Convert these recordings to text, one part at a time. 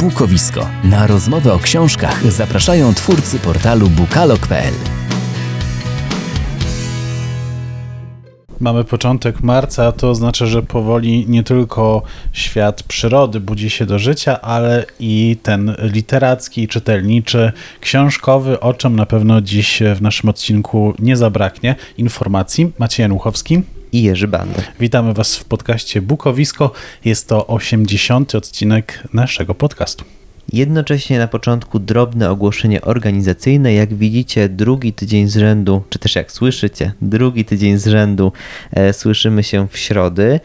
Bukowisko. Na rozmowę o książkach zapraszają twórcy portalu bukalog.pl. Mamy początek marca, to oznacza, że powoli nie tylko świat przyrody budzi się do życia, ale i ten literacki, czytelniczy, książkowy, o czym na pewno dziś w naszym odcinku nie zabraknie informacji. Maciej Januchowski i Jerzy Bandy. Witamy Was w podcaście Bukowisko. Jest to 80. odcinek naszego podcastu. Jednocześnie na początku drobne ogłoszenie organizacyjne. Jak widzicie, drugi tydzień z rzędu, czy też jak słyszycie, drugi tydzień z rzędu e, słyszymy się w środy.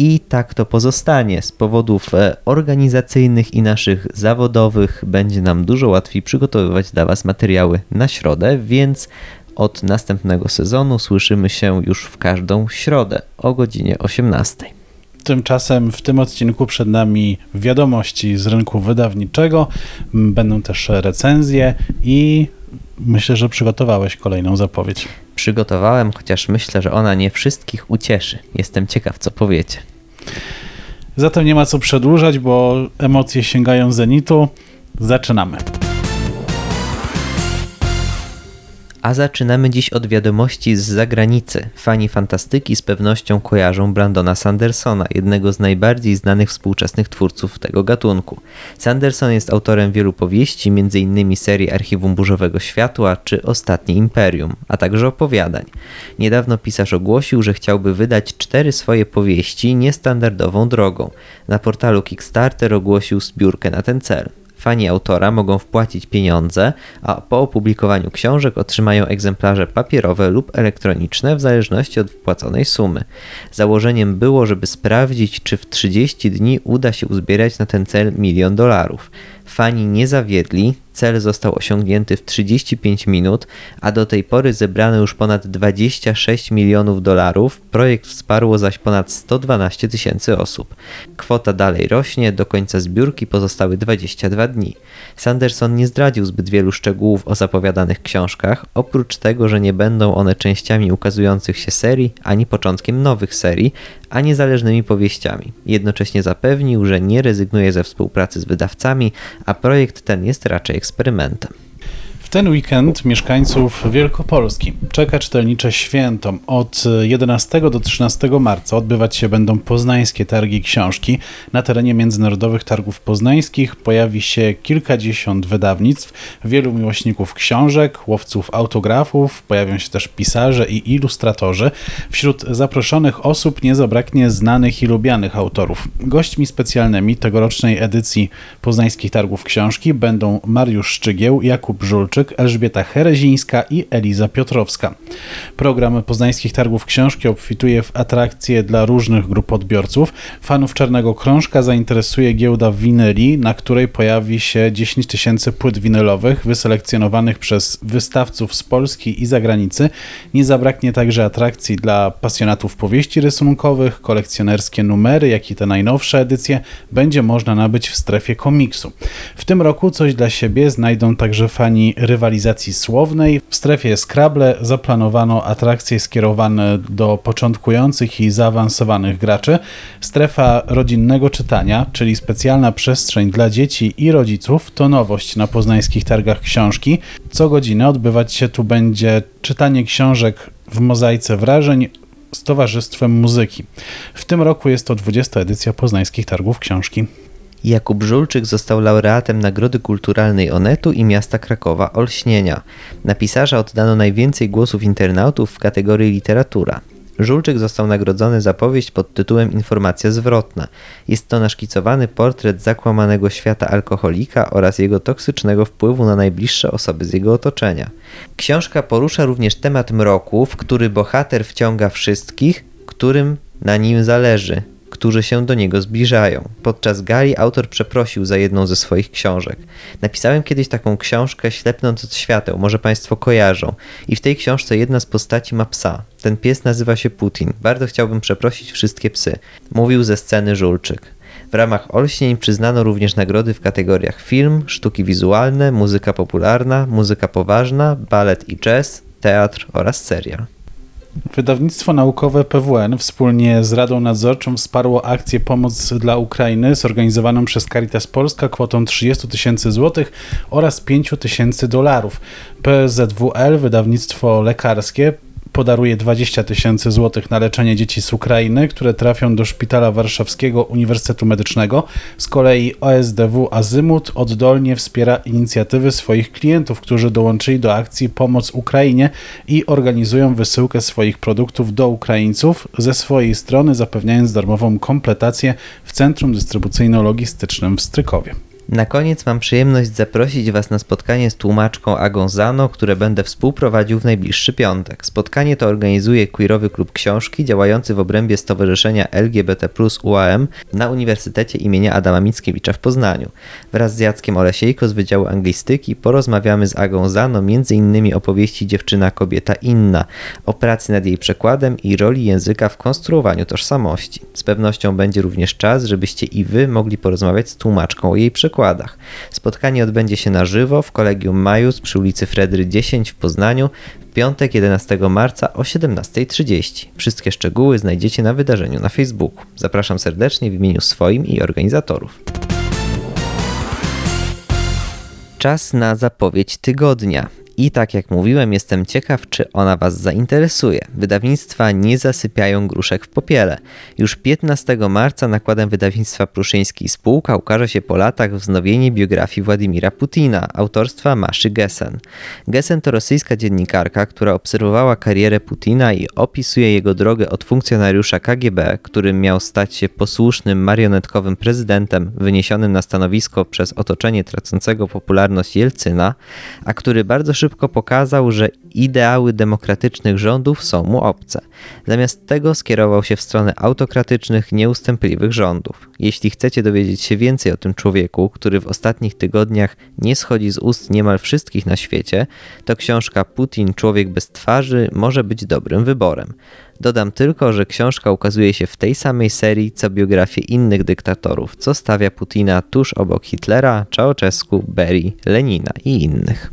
I tak to pozostanie. Z powodów e, organizacyjnych i naszych zawodowych będzie nam dużo łatwiej przygotowywać dla Was materiały na środę, więc od następnego sezonu słyszymy się już w każdą środę o godzinie 18. Tymczasem w tym odcinku przed nami wiadomości z rynku wydawniczego, będą też recenzje i myślę, że przygotowałeś kolejną zapowiedź. Przygotowałem, chociaż myślę, że ona nie wszystkich ucieszy. Jestem ciekaw, co powiecie. Zatem nie ma co przedłużać, bo emocje sięgają zenitu. Zaczynamy. A zaczynamy dziś od wiadomości z zagranicy. Fani fantastyki z pewnością kojarzą Brandona Sandersona, jednego z najbardziej znanych współczesnych twórców tego gatunku. Sanderson jest autorem wielu powieści, m.in. serii Archiwum Burzowego Światła czy Ostatnie Imperium, a także opowiadań. Niedawno pisarz ogłosił, że chciałby wydać cztery swoje powieści niestandardową drogą. Na portalu Kickstarter ogłosił zbiórkę na ten cel. Fani autora mogą wpłacić pieniądze, a po opublikowaniu książek otrzymają egzemplarze papierowe lub elektroniczne w zależności od wpłaconej sumy. Założeniem było, żeby sprawdzić, czy w 30 dni uda się uzbierać na ten cel milion dolarów. Fani nie zawiedli, cel został osiągnięty w 35 minut, a do tej pory zebrano już ponad 26 milionów dolarów, projekt wsparło zaś ponad 112 tysięcy osób. Kwota dalej rośnie, do końca zbiórki pozostały 22 dni. Sanderson nie zdradził zbyt wielu szczegółów o zapowiadanych książkach, oprócz tego, że nie będą one częściami ukazujących się serii, ani początkiem nowych serii, a niezależnymi powieściami. Jednocześnie zapewnił, że nie rezygnuje ze współpracy z wydawcami, a projekt ten jest raczej eksperymentem. W ten weekend mieszkańców Wielkopolski czeka czytelnicze święto. Od 11 do 13 marca odbywać się będą poznańskie targi książki. Na terenie Międzynarodowych Targów Poznańskich pojawi się kilkadziesiąt wydawnictw, wielu miłośników książek, łowców autografów, pojawią się też pisarze i ilustratorzy. Wśród zaproszonych osób nie zabraknie znanych i lubianych autorów. Gośćmi specjalnymi tegorocznej edycji Poznańskich Targów Książki będą Mariusz Szczygieł, Jakub Żulczyk, Elżbieta Herezińska i Eliza Piotrowska. Program Poznańskich Targów Książki obfituje w atrakcje dla różnych grup odbiorców. Fanów Czarnego Krążka zainteresuje giełda winyli, na której pojawi się 10 tysięcy płyt winylowych wyselekcjonowanych przez wystawców z Polski i zagranicy. Nie zabraknie także atrakcji dla pasjonatów powieści rysunkowych, kolekcjonerskie numery, jak i te najnowsze edycje będzie można nabyć w strefie komiksu. W tym roku coś dla siebie znajdą także fani rywalizacji słownej. W strefie Scrabble zaplanowano atrakcje skierowane do początkujących i zaawansowanych graczy. Strefa rodzinnego czytania, czyli specjalna przestrzeń dla dzieci i rodziców, to nowość na poznańskich targach książki. Co godzinę odbywać się tu będzie czytanie książek w mozaice wrażeń z Towarzystwem Muzyki. W tym roku jest to 20. edycja poznańskich targów książki. Jakub Żulczyk został laureatem Nagrody Kulturalnej Onetu i miasta Krakowa Olśnienia. Na pisarza oddano najwięcej głosów internautów w kategorii literatura. Żulczyk został nagrodzony za powieść pod tytułem Informacja zwrotna. Jest to naszkicowany portret zakłamanego świata alkoholika oraz jego toksycznego wpływu na najbliższe osoby z jego otoczenia. Książka porusza również temat mroku, w który bohater wciąga wszystkich, którym na nim zależy, którzy się do niego zbliżają. Podczas gali autor przeprosił za jedną ze swoich książek. Napisałem kiedyś taką książkę Ślepnąc od świateł, może Państwo kojarzą. I w tej książce jedna z postaci ma psa. Ten pies nazywa się Putin. Bardzo chciałbym przeprosić wszystkie psy. Mówił ze sceny Żulczyk. W ramach Olśnień przyznano również nagrody w kategoriach film, sztuki wizualne, muzyka popularna, muzyka poważna, balet i jazz, teatr oraz serial. Wydawnictwo naukowe PWN wspólnie z Radą Nadzorczą wsparło akcję Pomoc dla Ukrainy zorganizowaną przez Caritas Polska kwotą 30 tysięcy złotych oraz 5 tysięcy dolarów. PZWL, wydawnictwo lekarskie, podaruje 20 tysięcy złotych na leczenie dzieci z Ukrainy, które trafią do Szpitala Warszawskiego Uniwersytetu Medycznego. Z kolei OSDW Azymut oddolnie wspiera inicjatywy swoich klientów, którzy dołączyli do akcji Pomoc Ukrainie i organizują wysyłkę swoich produktów do Ukraińców, ze swojej strony zapewniając darmową kompletację w Centrum Dystrybucyjno-Logistycznym w Strykowie. Na koniec mam przyjemność zaprosić Was na spotkanie z tłumaczką Agą Zano, które będę współprowadził w najbliższy piątek. Spotkanie to organizuje Queerowy Klub Książki działający w obrębie Stowarzyszenia LGBT UAM na Uniwersytecie imienia Adama Mickiewicza w Poznaniu. Wraz z Jackiem Olesiejko z Wydziału Anglistyki porozmawiamy z Agą Zano m.in. o powieści Dziewczyna, kobieta inna, o pracy nad jej przekładem i roli języka w konstruowaniu tożsamości. Z pewnością będzie również czas, żebyście i Wy mogli porozmawiać z tłumaczką o jej przekładzie przykładach. Spotkanie odbędzie się na żywo w Kolegium Majus przy ulicy Fredry 10 w Poznaniu w piątek 11 marca o 17.30. Wszystkie szczegóły znajdziecie na wydarzeniu na Facebooku. Zapraszam serdecznie w imieniu swoim i organizatorów. Czas na zapowiedź tygodnia. I tak jak mówiłem, jestem ciekaw, czy ona Was zainteresuje. Wydawnictwa nie zasypiają gruszek w popiele. Już 15 marca nakładem wydawnictwa Pruszyński Spółka ukaże się po latach wznowienie biografii Władimira Putina, autorstwa Maszy Gessen. Gessen to rosyjska dziennikarka, która obserwowała karierę Putina i opisuje jego drogę od funkcjonariusza KGB, którym miał stać się posłusznym marionetkowym prezydentem wyniesionym na stanowisko przez otoczenie tracącego popularność Jelcyna, a który bardzo szybko szybko pokazał, że ideały demokratycznych rządów są mu obce. Zamiast tego skierował się w stronę autokratycznych, nieustępliwych rządów. Jeśli chcecie dowiedzieć się więcej o tym człowieku, który w ostatnich tygodniach nie schodzi z ust niemal wszystkich na świecie, to książka Putin Człowiek bez twarzy może być dobrym wyborem. Dodam tylko, że książka ukazuje się w tej samej serii co biografie innych dyktatorów, co stawia Putina tuż obok Hitlera, Ceausescu, Berii, Lenina i innych.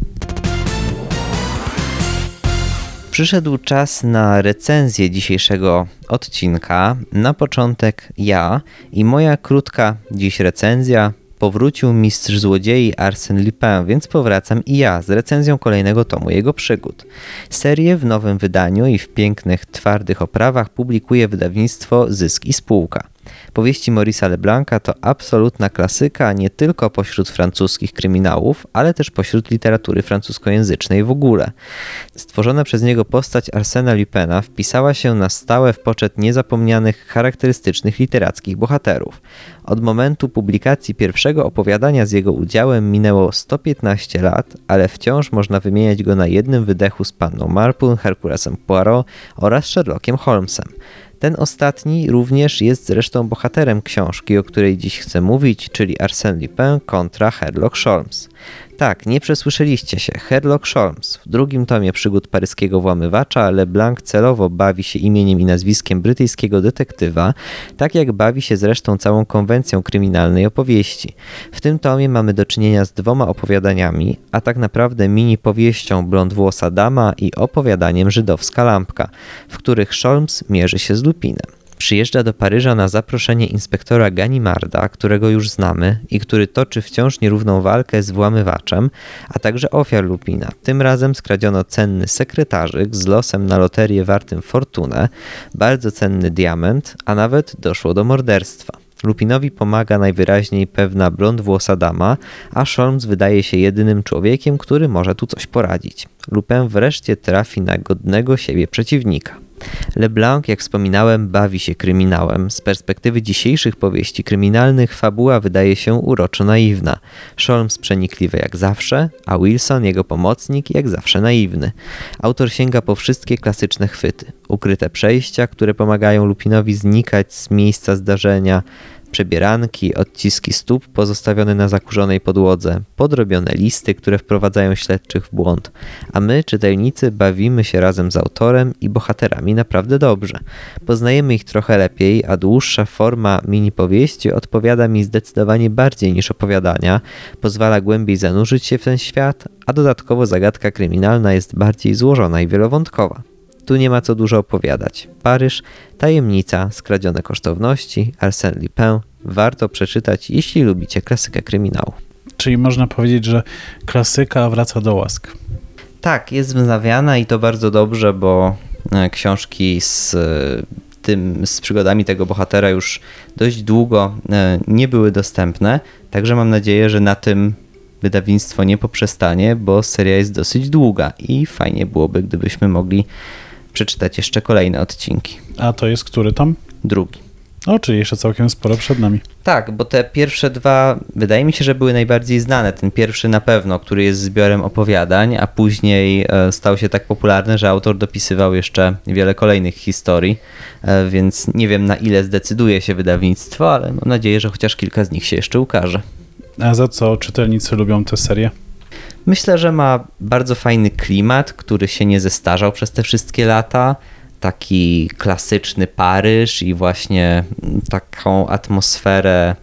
Przyszedł czas na recenzję dzisiejszego odcinka. Na początek ja i moja krótka dziś recenzja. Powrócił mistrz złodziei Arsène Lupin, więc powracam i ja z recenzją kolejnego tomu jego przygód. Serię w nowym wydaniu i w pięknych, twardych oprawach publikuje wydawnictwo Zysk i Spółka. Powieści Maurice'a Leblanca to absolutna klasyka nie tylko pośród francuskich kryminałów, ale też pośród literatury francuskojęzycznej w ogóle. Stworzona przez niego postać Arsena Lupena wpisała się na stałe w poczet niezapomnianych, charakterystycznych literackich bohaterów. Od momentu publikacji pierwszego opowiadania z jego udziałem minęło 115 lat, ale wciąż można wymieniać go na jednym wydechu z panną Marple, Herkulesem Poirot oraz Sherlockiem Holmesem. Ten ostatni również jest zresztą bohaterem książki, o której dziś chcę mówić, czyli Arsène Lupin kontra Sherlock Holmes. Tak, nie przesłyszeliście się. Sherlock Holmes. W drugim tomie przygód paryskiego włamywacza LeBlanc celowo bawi się imieniem i nazwiskiem brytyjskiego detektywa, tak jak bawi się zresztą całą konwencją kryminalnej opowieści. W tym tomie mamy do czynienia z dwoma opowiadaniami, a tak naprawdę mini powieścią Blond włosa dama i opowiadaniem Żydowska lampka, w których Holmes mierzy się z Lupinem. Przyjeżdża do Paryża na zaproszenie inspektora Ganimarda, którego już znamy i który toczy wciąż nierówną walkę z włamywaczem, a także ofiar Lupina. Tym razem skradziono cenny sekretarzyk z losem na loterię wartym fortunę, bardzo cenny diament, a nawet doszło do morderstwa. Lupinowi pomaga najwyraźniej pewna blond włosa dama, a Sholmes wydaje się jedynym człowiekiem, który może tu coś poradzić. Lupin wreszcie trafi na godnego siebie przeciwnika. LeBlanc, jak wspominałem, bawi się kryminałem. Z perspektywy dzisiejszych powieści kryminalnych fabuła wydaje się uroczo naiwna. Sholmes przenikliwy jak zawsze, a Wilson, jego pomocnik, jak zawsze naiwny. Autor sięga po wszystkie klasyczne chwyty. Ukryte przejścia, które pomagają Lupinowi znikać z miejsca zdarzenia, przebieranki, odciski stóp pozostawione na zakurzonej podłodze, podrobione listy, które wprowadzają śledczych w błąd, a my, czytelnicy, bawimy się razem z autorem i bohaterami naprawdę dobrze. Poznajemy ich trochę lepiej, a dłuższa forma mini powieści odpowiada mi zdecydowanie bardziej niż opowiadania, pozwala głębiej zanurzyć się w ten świat, a dodatkowo zagadka kryminalna jest bardziej złożona i wielowątkowa. Tu nie ma co dużo opowiadać. Paryż, tajemnica, skradzione kosztowności, Arsène Lupin. Warto przeczytać, jeśli lubicie klasykę kryminału. Czyli można powiedzieć, że klasyka wraca do łask. Tak, jest wznawiana i to bardzo dobrze, bo e, książki z e, tym, z przygodami tego bohatera już dość długo e, nie były dostępne. Także mam nadzieję, że na tym wydawnictwo nie poprzestanie, bo seria jest dosyć długa i fajnie byłoby, gdybyśmy mogli przeczytać jeszcze kolejne odcinki. A to jest który tam? Drugi. O, czyli jeszcze całkiem sporo przed nami. Tak, bo te pierwsze dwa wydaje mi się, że były najbardziej znane. Ten pierwszy na pewno, który jest zbiorem opowiadań, a później e, stał się tak popularny, że autor dopisywał jeszcze wiele kolejnych historii, e, więc nie wiem na ile zdecyduje się wydawnictwo, ale mam nadzieję, że chociaż kilka z nich się jeszcze ukaże. A za co czytelnicy lubią tę serię? Myślę, że ma bardzo fajny klimat, który się nie zestarzał przez te wszystkie lata. Taki klasyczny Paryż i właśnie taką atmosferę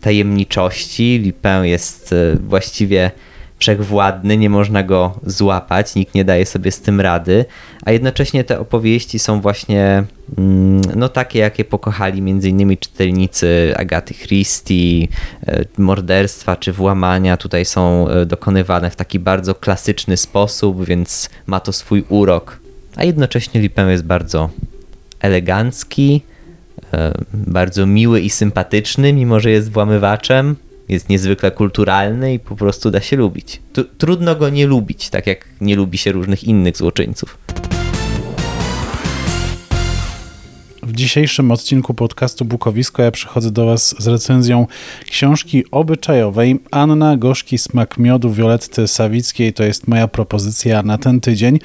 tajemniczości. Lupin jest e, właściwie wszechwładny, nie można go złapać, nikt nie daje sobie z tym rady, a jednocześnie te opowieści są właśnie mm, no takie, jakie pokochali m.in. czytelnicy Agaty Christie, e, morderstwa czy włamania tutaj są e, dokonywane w taki bardzo klasyczny sposób, więc ma to swój urok. A jednocześnie Lupin jest bardzo elegancki, e, bardzo miły i sympatyczny, mimo że jest włamywaczem. Jest niezwykle kulturalny i po prostu da się lubić. Tu- Trudno go nie lubić, tak jak nie lubi się różnych innych złoczyńców. W dzisiejszym odcinku podcastu Bukowisko ja przychodzę do Was z recenzją książki obyczajowej Anna Gorzki Smak Miodu Violetty Sawickiej. To jest moja propozycja na ten tydzień.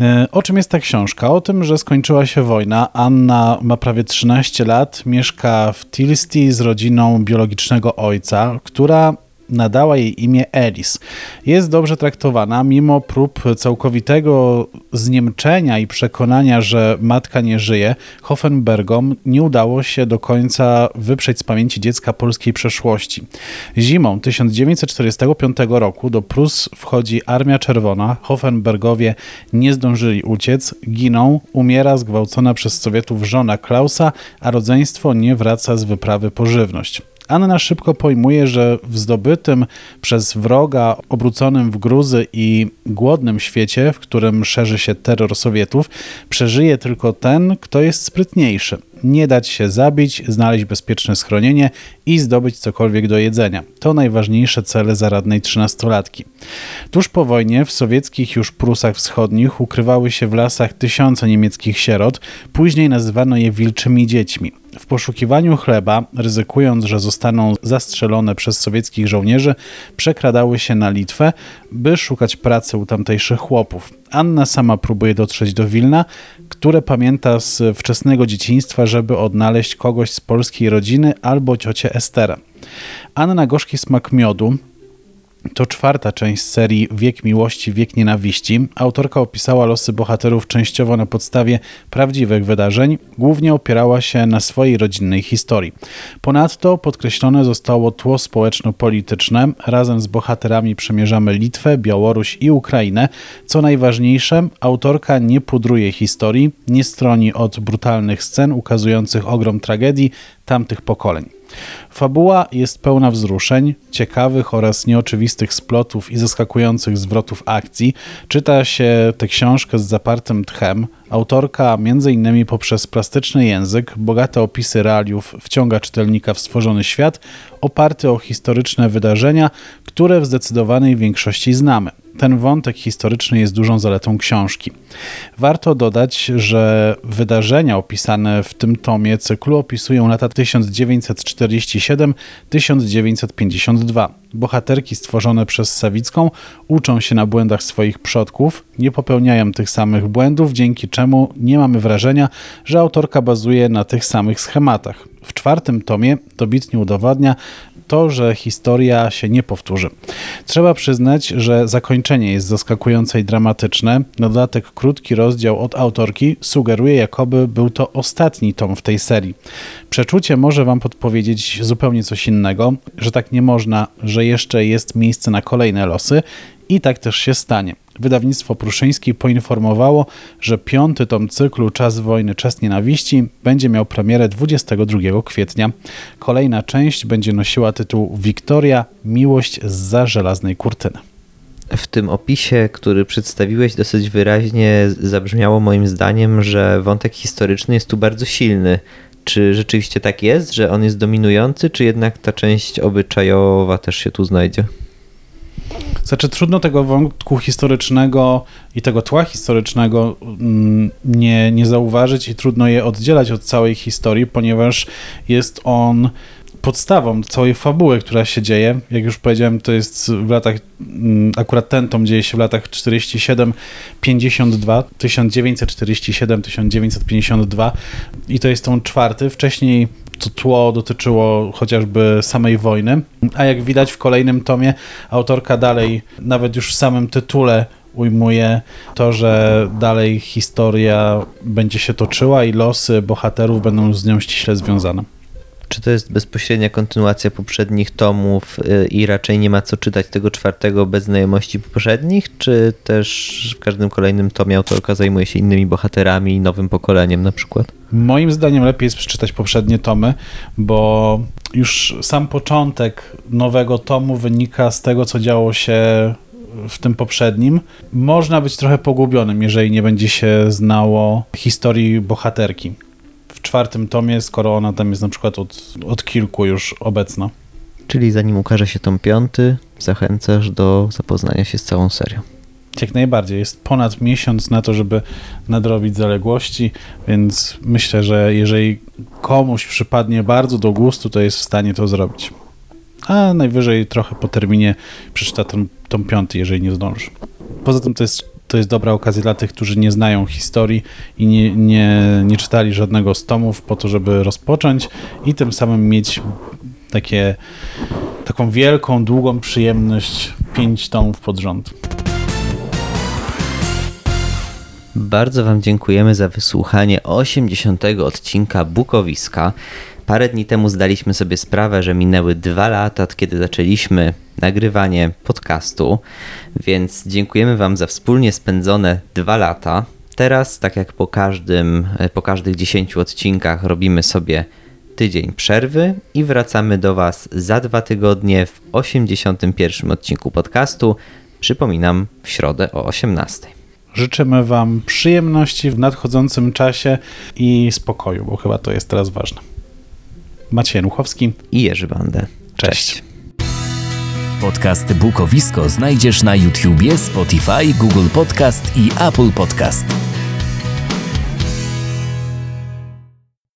E, O czym jest ta książka? O tym, że skończyła się wojna. Anna ma prawie 13 lat, mieszka w Tilsty z rodziną biologicznego ojca, która nadała jej imię Elis. Jest dobrze traktowana, mimo prób całkowitego zniemczenia i przekonania, że matka nie żyje, Hoffenbergom nie udało się do końca wyprzeć z pamięci dziecka polskiej przeszłości. Zimą 1945 roku do Prus wchodzi Armia Czerwona, Hoffenbergowie nie zdążyli uciec, giną, umiera zgwałcona przez Sowietów żona Klausa, a rodzeństwo nie wraca z wyprawy po żywność. Anna szybko pojmuje, że w zdobytym przez wroga, obróconym w gruzy i głodnym świecie, w którym szerzy się terror Sowietów, przeżyje tylko ten, kto jest sprytniejszy. Nie dać się zabić, znaleźć bezpieczne schronienie i zdobyć cokolwiek do jedzenia. To najważniejsze cele zaradnej trzynastolatki. Tuż po wojnie w sowieckich już Prusach Wschodnich ukrywały się w lasach tysiące niemieckich sierot, później nazywano je wilczymi dziećmi. W poszukiwaniu chleba, ryzykując, że zostaną zastrzelone przez sowieckich żołnierzy, przekradały się na Litwę, by szukać pracy u tamtejszych chłopów. Anna sama próbuje dotrzeć do Wilna, które pamięta z wczesnego dzieciństwa, żeby odnaleźć kogoś z polskiej rodziny albo ciocię Estera. Anna Gorzki Smak Miodu to czwarta część serii Wiek Miłości, Wiek Nienawiści. Autorka opisała losy bohaterów częściowo na podstawie prawdziwych wydarzeń, głównie opierała się na swojej rodzinnej historii. Ponadto podkreślone zostało tło społeczno-polityczne. Razem z bohaterami przemierzamy Litwę, Białoruś i Ukrainę. Co najważniejsze, autorka nie pudruje historii, nie stroni od brutalnych scen ukazujących ogrom tragedii tamtych pokoleń. Fabuła jest pełna wzruszeń, ciekawych oraz nieoczywistych splotów i zaskakujących zwrotów akcji. Czyta się tę książkę z zapartym tchem. Autorka, m.in. poprzez plastyczny język, bogate opisy realiów, wciąga czytelnika w stworzony świat, oparty o historyczne wydarzenia, które w zdecydowanej większości znamy. Ten wątek historyczny jest dużą zaletą książki. Warto dodać, że wydarzenia opisane w tym tomie cyklu opisują lata 1947-1952. Bohaterki stworzone przez Sawicką uczą się na błędach swoich przodków, nie popełniają tych samych błędów, dzięki czemu nie mamy wrażenia, że autorka bazuje na tych samych schematach. W czwartym tomie dobitnie udowadnia, to, że historia się nie powtórzy. Trzeba przyznać, że zakończenie jest zaskakujące i dramatyczne. Na dodatek krótki rozdział od autorki sugeruje, jakoby był to ostatni tom w tej serii. Przeczucie może wam podpowiedzieć zupełnie coś innego, że tak nie można, że jeszcze jest miejsce na kolejne losy I tak też się stanie. Wydawnictwo Pruszyński poinformowało, że piąty tom cyklu Czas wojny, czas nienawiści będzie miał premierę 22 kwietnia. Kolejna część będzie nosiła tytuł Wiktoria Miłość za żelaznej kurtyny. W tym opisie, który przedstawiłeś, dosyć wyraźnie zabrzmiało moim zdaniem, że wątek historyczny jest tu bardzo silny. Czy rzeczywiście tak jest, że on jest dominujący, czy jednak ta część obyczajowa też się tu znajdzie? Znaczy, trudno tego wątku historycznego i tego tła historycznego mm, nie, nie zauważyć i trudno je oddzielać od całej historii, ponieważ jest on podstawą całej fabuły, która się dzieje. Jak już powiedziałem, to jest w latach, mm, akurat ten tom dzieje się w latach 47-52, 1947-1952 i to jest tom czwarty. Wcześniej to tło dotyczyło chociażby samej wojny, a jak widać w kolejnym tomie autorka dalej, nawet już w samym tytule ujmuje to, że dalej historia będzie się toczyła i losy bohaterów będą z nią ściśle związane. Czy to jest bezpośrednia kontynuacja poprzednich tomów y, i raczej nie ma co czytać tego czwartego bez znajomości poprzednich, czy też w każdym kolejnym tomie autorka zajmuje się innymi bohaterami nowym pokoleniem na przykład? Moim zdaniem lepiej jest przeczytać poprzednie tomy, bo już sam początek nowego tomu wynika z tego, co działo się w tym poprzednim. Można być trochę pogubionym, jeżeli nie będzie się znało historii bohaterki w czwartym tomie, skoro ona tam jest na przykład od, od kilku już obecna. Czyli zanim ukaże się tom piąty, zachęcasz do zapoznania się z całą serią. Jak najbardziej. Jest ponad miesiąc na to, żeby nadrobić zaległości, więc myślę, że jeżeli komuś przypadnie bardzo do gustu, to jest w stanie to zrobić. A najwyżej trochę po terminie przeczyta tom, tom piąty, jeżeli nie zdąży. Poza tym to jest, to jest dobra okazja dla tych, którzy nie znają historii i nie, nie, nie czytali żadnego z tomów po to, żeby rozpocząć i tym samym mieć takie, taką wielką, długą przyjemność pięć tomów pod rząd. Bardzo Wam dziękujemy za wysłuchanie 80. odcinka Bukowiska. Parę dni temu zdaliśmy sobie sprawę, że minęły dwa lata, od kiedy zaczęliśmy nagrywanie podcastu, więc dziękujemy Wam za wspólnie spędzone dwa lata. Teraz, tak jak po każdym, po każdych 10 odcinkach, robimy sobie tydzień przerwy i wracamy do Was za dwa tygodnie w 81. odcinku podcastu. Przypominam, w środę o 18. Życzymy Wam przyjemności w nadchodzącym czasie i spokoju, bo chyba to jest teraz ważne. Maciej Nuchowski. I Jerzy Bandę. Cześć. Podcast Bukowisko znajdziesz na YouTubie, Spotify, Google Podcast i Apple Podcast.